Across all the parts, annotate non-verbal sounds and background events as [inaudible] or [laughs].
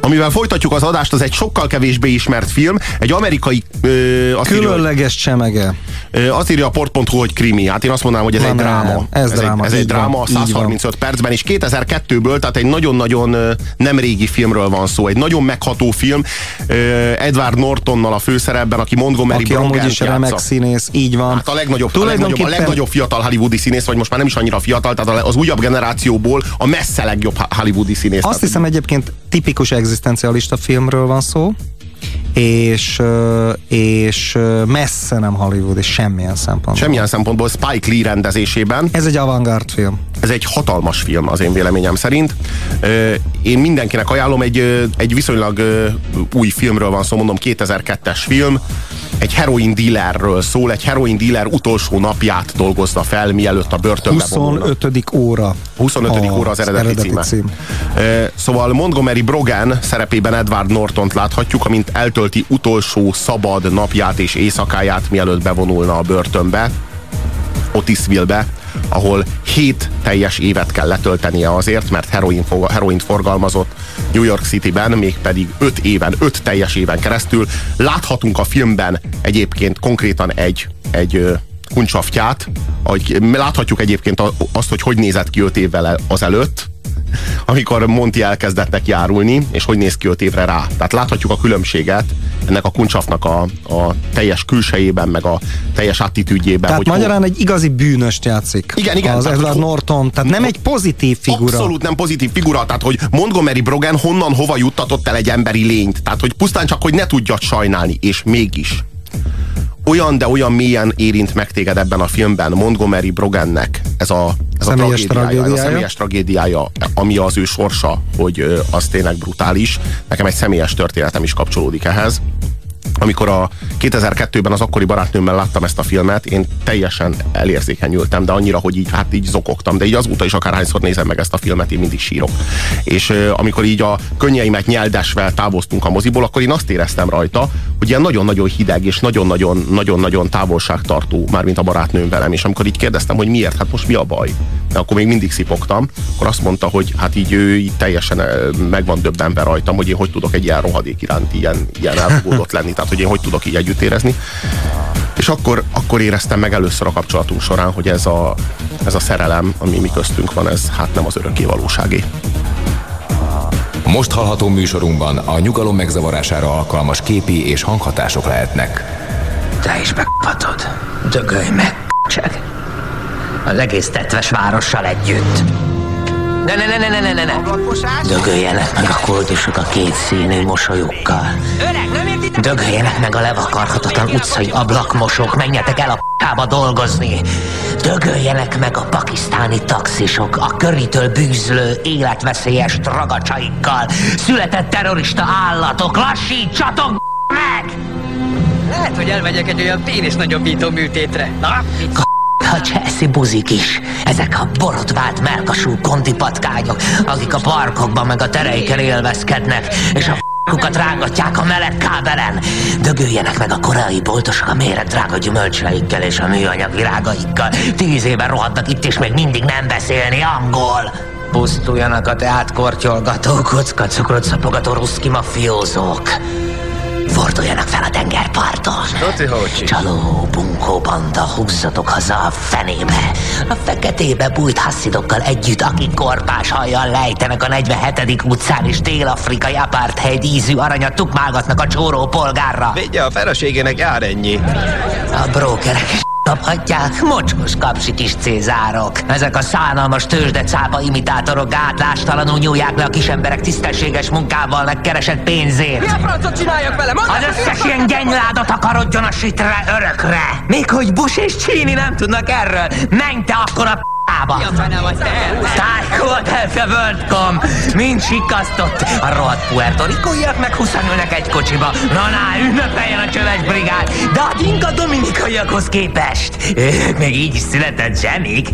Amivel folytatjuk az adást, az egy sokkal kevésbé ismert film, egy amerikai... Ö, azt Különleges írja, csemege. Ö, azt írja a port.hu, hogy krimi. Hát én azt mondanám, hogy ez Na, egy dráma. Ez, ez dráma. Egy, ez egy dráma, 135 percben, és 2002-ből, tehát egy nagyon-nagyon nem régi filmről van szó. Egy nagyon megható film. Edward Nortonnal a főszerepben, aki Montgomery aki amúgy is remek színész, így van. Hát a legnagyobb, a legnagyobb, a legnagyobb fiatal hollywoodi színész, vagy most már nem is annyira fiatal, tehát az újabb generációból a messze legjobb hollywoodi színész. Azt hiszem egyébként tipikus egzisztencialista filmről van szó, és, és messze nem Hollywood, és semmilyen szempontból. Semmilyen szempontból Spike Lee rendezésében. Ez egy avantgárd film. Ez egy hatalmas film az én véleményem szerint. Én mindenkinek ajánlom, egy, egy viszonylag új filmről van szó, mondom 2002-es film, egy heroin dealerről szól, egy heroin dealer utolsó napját dolgozza fel, mielőtt a börtönbe 25. Vonulna. óra. 25. A, óra az eredeti, eredeti címe. Cím. Szóval Montgomery Brogan szerepében Edward Nortont láthatjuk, amint eltölti utolsó szabad napját és éjszakáját, mielőtt bevonulna a börtönbe, Otisville-be, ahol 7 teljes évet kell letöltenie azért, mert heroin, heroint forgalmazott New York City-ben, mégpedig 5 éven, 5 teljes éven keresztül. Láthatunk a filmben egyébként konkrétan egy, egy kuncsaftját, ahogy láthatjuk egyébként azt, hogy hogy nézett ki 5 évvel azelőtt, amikor Monti elkezdett neki járulni, és hogy néz ki öt évre rá. Tehát láthatjuk a különbséget ennek a kuncsafnak a, a teljes külsejében, meg a teljes attitűdjében. Tehát hogy magyarán egy igazi bűnöst játszik. Igen, igen. Az Edward Norton, tehát nem egy pozitív figura. Abszolút nem pozitív figura, tehát hogy Montgomery Brogan honnan hova juttatott el egy emberi lényt. Tehát hogy pusztán csak, hogy ne tudja sajnálni, és mégis olyan, de olyan mélyen érint meg téged ebben a filmben Montgomery Brogannek ez a, ez a tragédiája, tragédiája. Ez a személyes tragédiája, ami az ő sorsa, hogy az tényleg brutális. Nekem egy személyes történetem is kapcsolódik ehhez amikor a 2002-ben az akkori barátnőmmel láttam ezt a filmet, én teljesen elérzékenyültem, de annyira, hogy így, hát így zokogtam, de így azóta is akárhányszor nézem meg ezt a filmet, én mindig sírok. És amikor így a könnyeimet nyeldesvel távoztunk a moziból, akkor én azt éreztem rajta, hogy ilyen nagyon-nagyon hideg és nagyon-nagyon-nagyon-nagyon távolságtartó, mármint a barátnőm velem, és amikor így kérdeztem, hogy miért, hát most mi a baj? De akkor még mindig szipogtam, akkor azt mondta, hogy hát így ő így teljesen meg van döbbenve rajtam, hogy én hogy tudok egy ilyen rohadék iránt ilyen, ilyen elfogódott lenni. Tehát, hogy én hogy tudok így együtt érezni. És akkor, akkor éreztem meg először a kapcsolatunk során, hogy ez a, ez a szerelem, ami mi köztünk van, ez hát nem az örökké valóságé. Most hallható műsorunkban a nyugalom megzavarására alkalmas képi és hanghatások lehetnek. Te is megpatod. Dögölj meg, csak. Az egész tetves várossal együtt. Ne, ne, ne, ne, ne, ne, ne. Dögöljenek meg a koldusok a két színű mosolyukkal. Dögöljenek meg a levakarhatatlan utcai ablakmosók, menjetek el a p***ába dolgozni. Dögöljenek meg a pakisztáni taxisok, a köritől bűzlő, életveszélyes tragacsaikkal. Született terrorista állatok, lassítsatok meg! Lehet, hogy elmegyek egy olyan pénisz nagyobbító műtétre. Na, cseszi buzik is. Ezek a borotvált melkasú kontipatkányok, akik a parkokban meg a tereiken élvezkednek, és a kukat rángatják a meleg kábelen. Dögöljenek meg a koreai boltosok a méret drága gyümölcseikkel és a műanyag virágaikkal. Tíz éve rohadnak itt, és még mindig nem beszélni angol. Pusztuljanak a teátkortyolgató, kockacukrot szapogató ruszki mafiózók. Forduljanak fel a tengerparton. Csaló, bunkó, banda, húzzatok haza a fenébe. A feketébe bújt hasszidokkal együtt, akik korpás hajjal lejtenek a 47. utcán, és dél-afrikai apartheid ízű aranyat tukmálgatnak a csóró polgárra. Vigye a feleségének jár ennyi. A brókerek Kaphatják mocskos kapsi kis cézárok. Ezek a szánalmas tőzsde cápa imitátorok gátlástalanul nyúlják le a kis emberek tisztességes munkával megkeresett pénzét. Mi a francot csináljak vele? Mondd az összes ilyen genyládat akarodjon a sitre örökre. Még hogy Bush és Csíni nem tudnak erről. Menj te akkor a p***ába. Tájkód Worldcom. Mind sikasztott. A rohadt Puerto Ricóiak meg huszanülnek egy kocsiba. Na, na, ünnepeljen a csöves brigád. De a dinka dominikaiakhoz képest. Ők még így is született zsenik.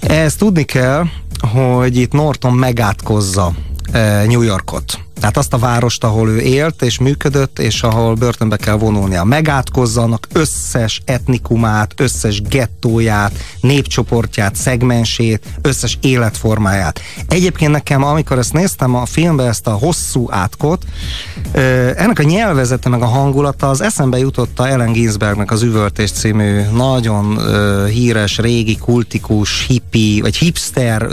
Ezt tudni kell, hogy itt Norton megátkozza eh, New Yorkot Tehát azt a várost, ahol ő élt és működött, és ahol börtönbe kell vonulnia. Megátkozza annak összes etnikumát, összes gettóját, népcsoportját, szegmensét, összes életformáját. Egyébként nekem, amikor ezt néztem a filmbe, ezt a hosszú átkot, ennek a nyelvezete meg a hangulata az eszembe jutotta Ellen Ginsbergnek az Üvöltés című nagyon híres, régi, kultikus, hippi, vagy hipster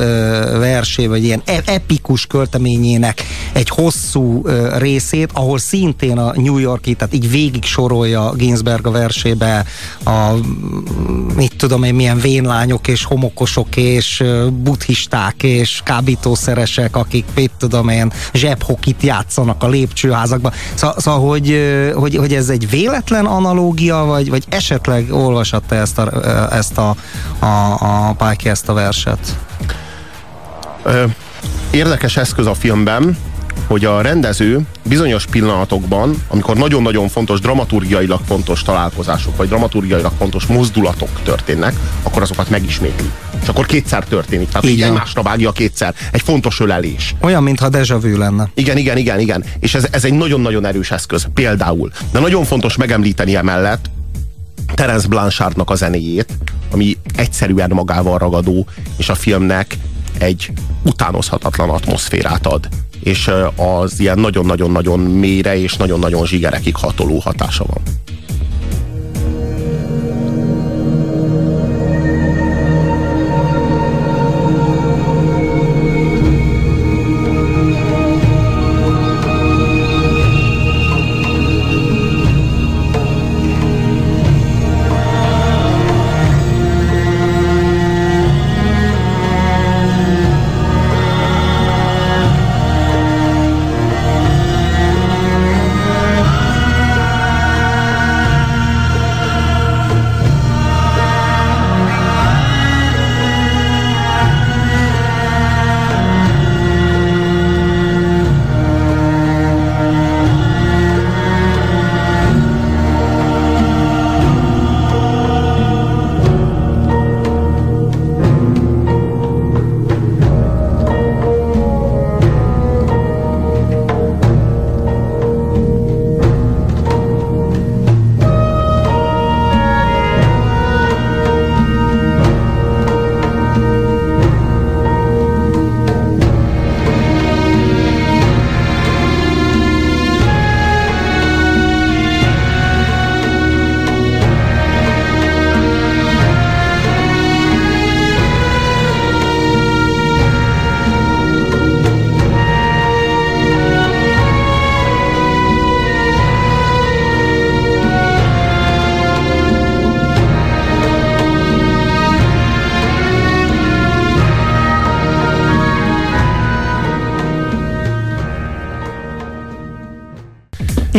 versé, vagy ilyen e- epikus költeményének egy hosszú részét, ahol szintén a New Yorki, tehát így végig sorolja Ginsberg a versébe a mit tudom én, milyen vénlányok és homokosok és buddhisták és kábítószeresek, akik mit tudom én, zsebhokit játszanak a lépcsőházakban. Szóval, szóval hogy, hogy, hogy ez egy véletlen analógia, vagy, vagy esetleg olvasatta ezt a, ezt a, a, a Páki ezt a verset? Érdekes eszköz a filmben, hogy a rendező bizonyos pillanatokban, amikor nagyon-nagyon fontos, dramaturgiailag fontos találkozások, vagy dramaturgiailag fontos mozdulatok történnek, akkor azokat megismétli. És akkor kétszer történik. Tehát így egymásra vágja kétszer. Egy fontos ölelés. Olyan, mintha deja vu lenne. Igen, igen, igen, igen. És ez, ez egy nagyon-nagyon erős eszköz. Például. De nagyon fontos megemlíteni emellett, Terence Blanchardnak a zenéjét, ami egyszerűen magával ragadó, és a filmnek egy utánozhatatlan atmoszférát ad és az ilyen nagyon-nagyon-nagyon mélyre és nagyon-nagyon zsigerekig hatoló hatása van.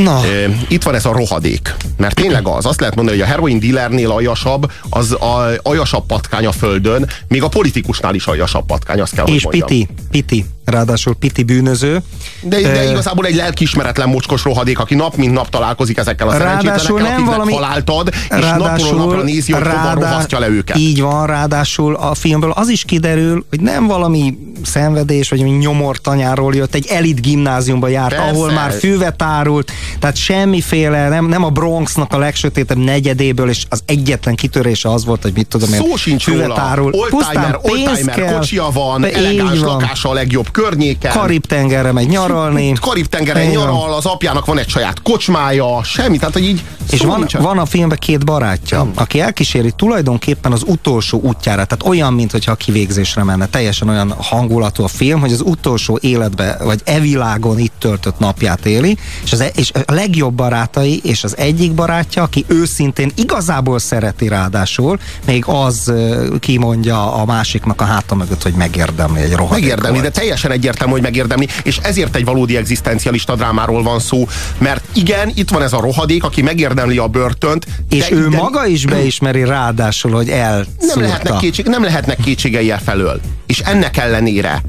Na. Itt van ez a rohadék. Mert tényleg az, azt lehet mondani, hogy a heroin dealernél aljasabb, az a aljasabb patkány a földön, még a politikusnál is aljasabb patkány, azt kell, És hogy mondjam. piti, piti ráadásul piti bűnöző. De, de uh, igazából egy lelkismeretlen mocskos rohadék, aki nap mint nap találkozik ezekkel a szerencsétlenekkel, nem valami, halált ad, és napról napra nézi, hogy rádá, rohasztja le őket. Így van, ráadásul a filmből az is kiderül, hogy nem valami szenvedés, vagy nyomortanyáról jött, egy elit gimnáziumba járt, Persze. ahol már füvet árult, tehát semmiféle, nem, nem a Bronxnak a legsötétebb negyedéből, és az egyetlen kitörése az volt, hogy mit tudom én, Szó sincs füvet róla. árul. Oldtimer, oldtimer kocsia van, elegáns lakása a legjobb környéken. Karib-tengerre megy nyaralni. [laughs] Karib-tengeren nyaral, az apjának van egy saját kocsmája, semmi, tehát hogy így És van, van a filmben két barátja, hmm. aki elkíséri tulajdonképpen az utolsó útjára, tehát olyan, mint hogyha a kivégzésre menne. Teljesen olyan hangulatú a film, hogy az utolsó életbe, vagy e világon itt töltött napját éli, és, az, e- és a legjobb barátai, és az egyik barátja, aki őszintén igazából szereti ráadásul, még az kimondja a másiknak a háta mögött, hogy megérdemli egy rohadt. Megérdemli, de teljesen teljesen egyértelmű, hogy megérdemli, és ezért egy valódi egzisztencialista drámáról van szó, mert igen, itt van ez a rohadék, aki megérdemli a börtönt. És de, ő de, maga is beismeri ráadásul, hogy el. Nem lehetnek, kétség, nem lehetnek kétségei felől. És ennek ellenére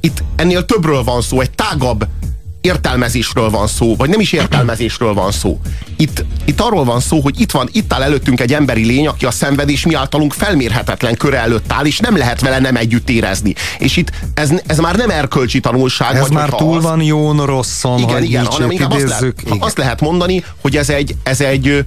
itt ennél többről van szó, egy tágabb értelmezésről van szó, vagy nem is értelmezésről van szó. Itt, itt arról van szó, hogy itt van, itt áll előttünk egy emberi lény, aki a szenvedés mi általunk felmérhetetlen köre előtt áll, és nem lehet vele nem együtt érezni. És itt ez, ez már nem erkölcsi tanulság. Ez vagy már túl az, van jón rosszon, igen, igen, hanem inkább azt lehet, idézzük. azt lehet mondani, hogy ez egy, ez egy,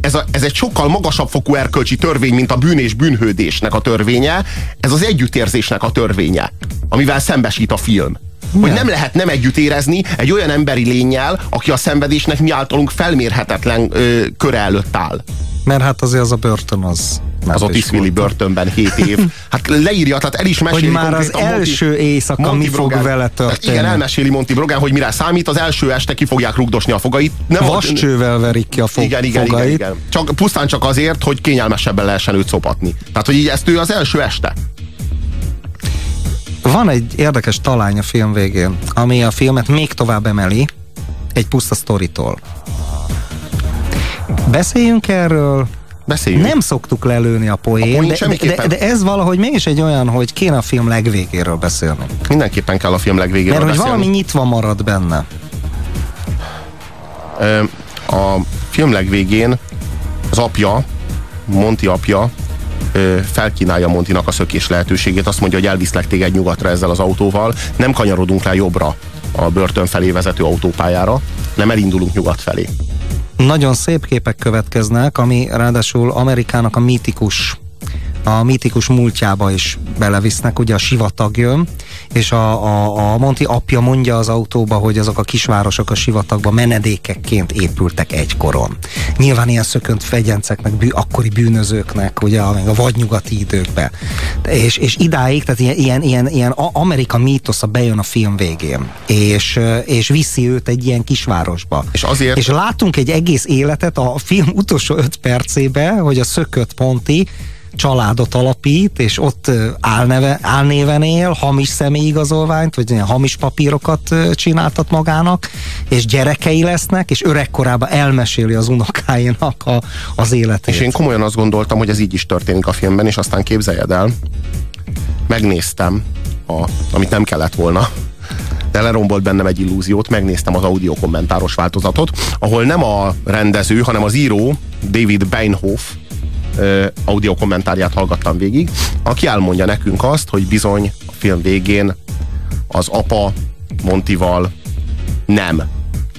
ez, a, ez egy sokkal magasabb fokú erkölcsi törvény, mint a bűn és bűnhődésnek a törvénye. Ez az együttérzésnek a törvénye, amivel szembesít a film. Hogy nem lehet nem együtt érezni egy olyan emberi lényel, aki a szenvedésnek mi általunk felmérhetetlen ö, köre előtt áll. Mert hát azért az a börtön az... Az is Otis Willy volt. börtönben 7 év. [laughs] Hát leírja, tehát el is meséli Hogy már az Monty- első éjszaka Monty mi fog Brogan. vele Tehát történni. Igen, elmeséli Monty Brogan, hogy mire számít, az első este ki fogják rugdosni a fogait. Nem Vascsővel verik ki a fog, igen, igen, igen, fogait. igen. Csak, pusztán csak azért, hogy kényelmesebben lehessen őt szopatni. Tehát, hogy így ezt ő az első este. Van egy érdekes talány a film végén, ami a filmet még tovább emeli egy puszta sztoritól. Beszéljünk erről, Beszéljünk. nem szoktuk lelőni a A poén, poén de, de, de, ez valahogy mégis egy olyan, hogy kéne a film legvégéről beszélni. Mindenképpen kell a film legvégéről Mert hogy beszélni. valami nyitva marad benne. A film legvégén az apja, Monti apja felkínálja Montinak a szökés lehetőségét, azt mondja, hogy elviszlek téged nyugatra ezzel az autóval, nem kanyarodunk le jobbra a börtön felé vezető autópályára, nem elindulunk nyugat felé. Nagyon szép képek következnek, ami ráadásul Amerikának a mítikus a mítikus múltjába is belevisznek, ugye a sivatag jön, és a, a, a Monti apja mondja az autóba, hogy azok a kisvárosok a sivatagban menedékekként épültek egykoron. Nyilván ilyen szökönt fegyenceknek, bű, akkori bűnözőknek, ugye, még a vadnyugati időkben. És, és idáig, tehát ilyen, ilyen, ilyen, ilyen a- Amerika mítosza bejön a film végén, és, és viszi őt egy ilyen kisvárosba. És azért- És látunk egy egész életet a film utolsó öt percébe, hogy a szökött Ponti családot alapít, és ott álneve, álnéven él, hamis személyigazolványt, vagy ilyen hamis papírokat csináltat magának, és gyerekei lesznek, és öregkorában elmeséli az unokáinak a, az életét. És én komolyan azt gondoltam, hogy ez így is történik a filmben, és aztán képzeljed el, megnéztem, a, amit nem kellett volna, de lerombolt bennem egy illúziót, megnéztem az audio kommentáros változatot, ahol nem a rendező, hanem az író, David Beinhoff audio kommentárját hallgattam végig, aki elmondja nekünk azt, hogy bizony a film végén az apa Montival nem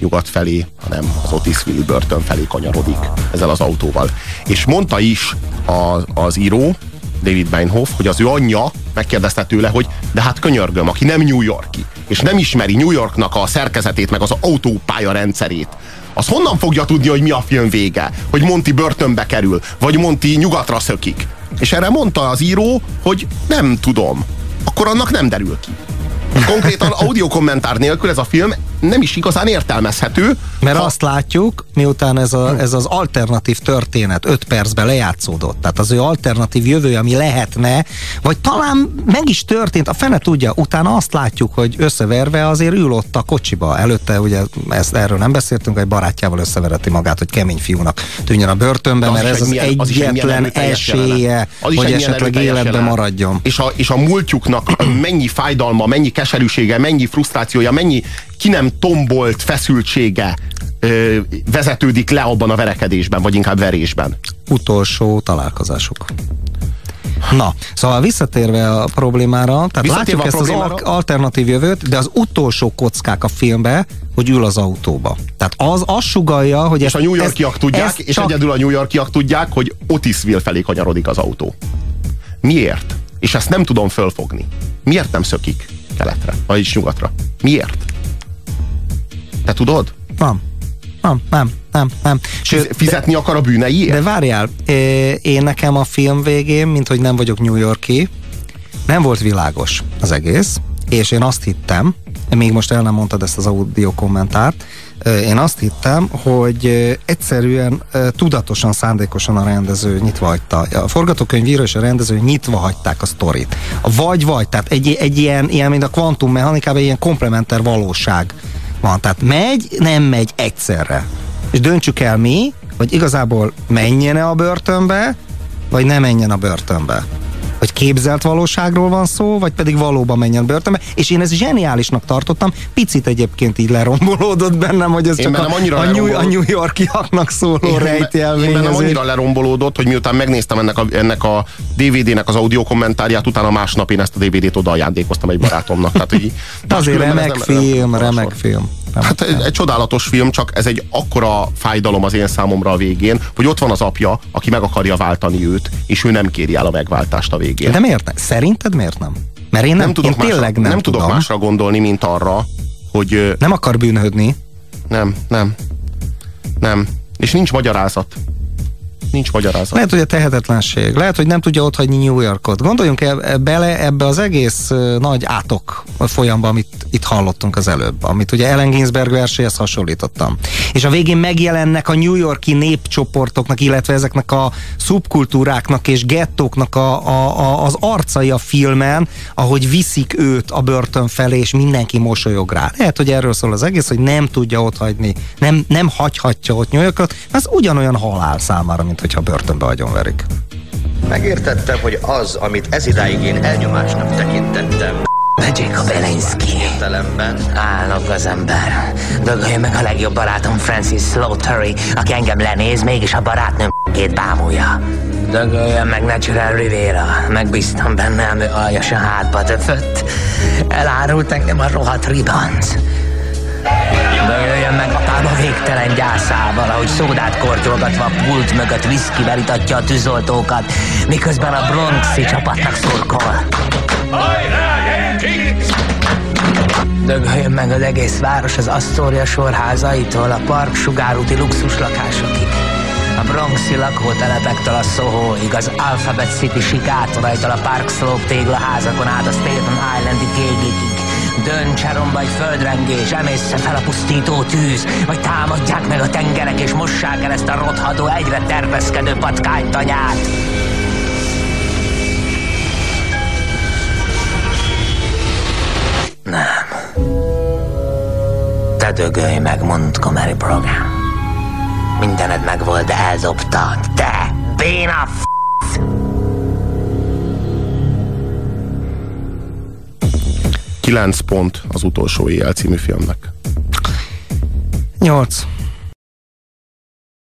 nyugat felé, hanem az Otisville börtön felé kanyarodik ezzel az autóval. És mondta is a, az író, David Beinhoff, hogy az ő anyja megkérdezte tőle, hogy de hát könyörgöm, aki nem New Yorki, és nem ismeri New Yorknak a szerkezetét, meg az autópálya rendszerét, az honnan fogja tudni, hogy mi a film vége? Hogy Monty börtönbe kerül, vagy Monty nyugatra szökik? És erre mondta az író, hogy nem tudom. Akkor annak nem derül ki. Konkrétan [laughs] audio kommentár nélkül ez a film nem is igazán értelmezhető. Mert ha- azt látjuk, miután ez, a, ez az alternatív történet 5 percben lejátszódott, tehát az ő alternatív jövője, ami lehetne, vagy talán meg is történt, a fene tudja, utána azt látjuk, hogy összeverve azért ül ott a kocsiba. Előtte ugye ezt erről nem beszéltünk, hogy barátjával összevereti magát, hogy kemény fiúnak tűnjön a börtönbe, mert ez egy az milyen- egy egyetlen esélye, Az hogy egy esetleg erőteljes életbe jelenet. maradjon. És a, és a múltjuknak mennyi fájdalma, mennyi keserűsége, mennyi frusztrációja, mennyi ki nem tombolt feszültsége ö, vezetődik le abban a verekedésben, vagy inkább verésben. utolsó találkozásuk. Na, szóval visszatérve a problémára, tehát Visszatérve látjuk ezt problémára- az al- alternatív jövőt, de az utolsó kockák a filmbe, hogy ül az autóba. Tehát az azt sugalja, hogy És ezt, a New Yorkiak ezt- tudják, ezt és csak- egyedül a New Yorkiak tudják, hogy Otisville felé kanyarodik az autó. Miért? És ezt nem tudom fölfogni. Miért nem szökik keletre, vagyis nyugatra? Miért? Te tudod? Nem, nem, nem, nem, nem. Sőt, Fizetni akar a bűneiért? De várjál, én nekem a film végén, mint hogy nem vagyok New Yorki, nem volt világos az egész, és én azt hittem, még most el nem mondtad ezt az audio kommentárt, én azt hittem, hogy egyszerűen tudatosan, szándékosan a rendező nyitva hagyta. A forgatókönyvíró és a rendező nyitva hagyták a sztorit. Vagy, vagy, tehát egy, egy ilyen, ilyen, mint a kvantummechanikában, egy ilyen komplementer valóság van. Tehát megy, nem megy egyszerre. És döntsük el mi, hogy igazából menjen-e a börtönbe, vagy ne menjen a börtönbe. Hogy képzelt valóságról van szó, vagy pedig valóban menjen börtönbe, és én ez zseniálisnak tartottam, picit egyébként így lerombolódott bennem, hogy ez Én csak a, annyira a, New, a. New Yorkiaknak szóló Én bennem rejtjelményezés. annyira lerombolódott, hogy miután megnéztem ennek a, ennek a DVD-nek az audio kommentárját, utána másnap én ezt a DVD-t oda ajándékoztam egy barátomnak. Tehát, hogy, De azért remek film, remek film. Hát egy, egy csodálatos film, csak ez egy akkora fájdalom az én számomra a végén, hogy ott van az apja, aki meg akarja váltani őt, és ő nem kéri el a megváltást a végén. De miért nem? Szerinted miért nem? Mert én nem, nem tudok, én tényleg másra, nem, nem tudok tudom. másra gondolni, mint arra, hogy Nem akar bűnhődni. nem, nem, nem. És nincs magyarázat. Nincs magyarázat. Lehet, hogy a tehetetlenség, lehet, hogy nem tudja otthagyni New Yorkot. Gondoljunk e- e- bele ebbe az egész nagy átok folyamba, amit itt hallottunk az előbb, amit ugye Ellen Ginsberg verséhez hasonlítottam. És a végén megjelennek a New Yorki népcsoportoknak, illetve ezeknek a szubkultúráknak és gettóknak a, a, a, az arcai a filmen, ahogy viszik őt a börtön felé, és mindenki mosolyog rá. Lehet, hogy erről szól az egész, hogy nem tudja ott hagyni, nem, nem hagyhatja ott New Yorkot, ez ugyanolyan halál számára, mint hogyha börtönbe agyonverik. Megértettem, hogy az, amit ezidáig én elnyomásnak tekintettem, Jacob Belinsky. értelemben Állok az ember. Dögölje meg a legjobb barátom Francis Slaughtery, aki engem lenéz, mégis a barátnőm két bámulja. Dögöljön meg Natural Rivera. Megbíztam benne, ami aljas a hátba töfött. Elárult engem a rohadt ribanc. Végtelen gyászával, ahogy szódát kortyolgatva a pult mögött viszkivel itatja a tűzoltókat, miközben a Bronxi csapatnak szurkol. Dögöljön meg az egész város az Astoria sorházaitól, a park sugárúti luxus lakásokig. A Bronxi lakótelepektől a Sohoig, az Alphabet City sikátoraitól a Park Slope téglaházakon át a Staten Islandi gégigig. Döntse egy földrengés, emészsze fel a pusztító tűz, vagy támadják meg a tengerek, és mossák el ezt a rothadó, egyre terpeszkedő patkánytanyát. Te dögölj meg, Montgomery Brogan. Mindened megvolt, de eldobtad. Te, béna f... Kilenc pont az utolsó éjjel című filmnek. Nyolc.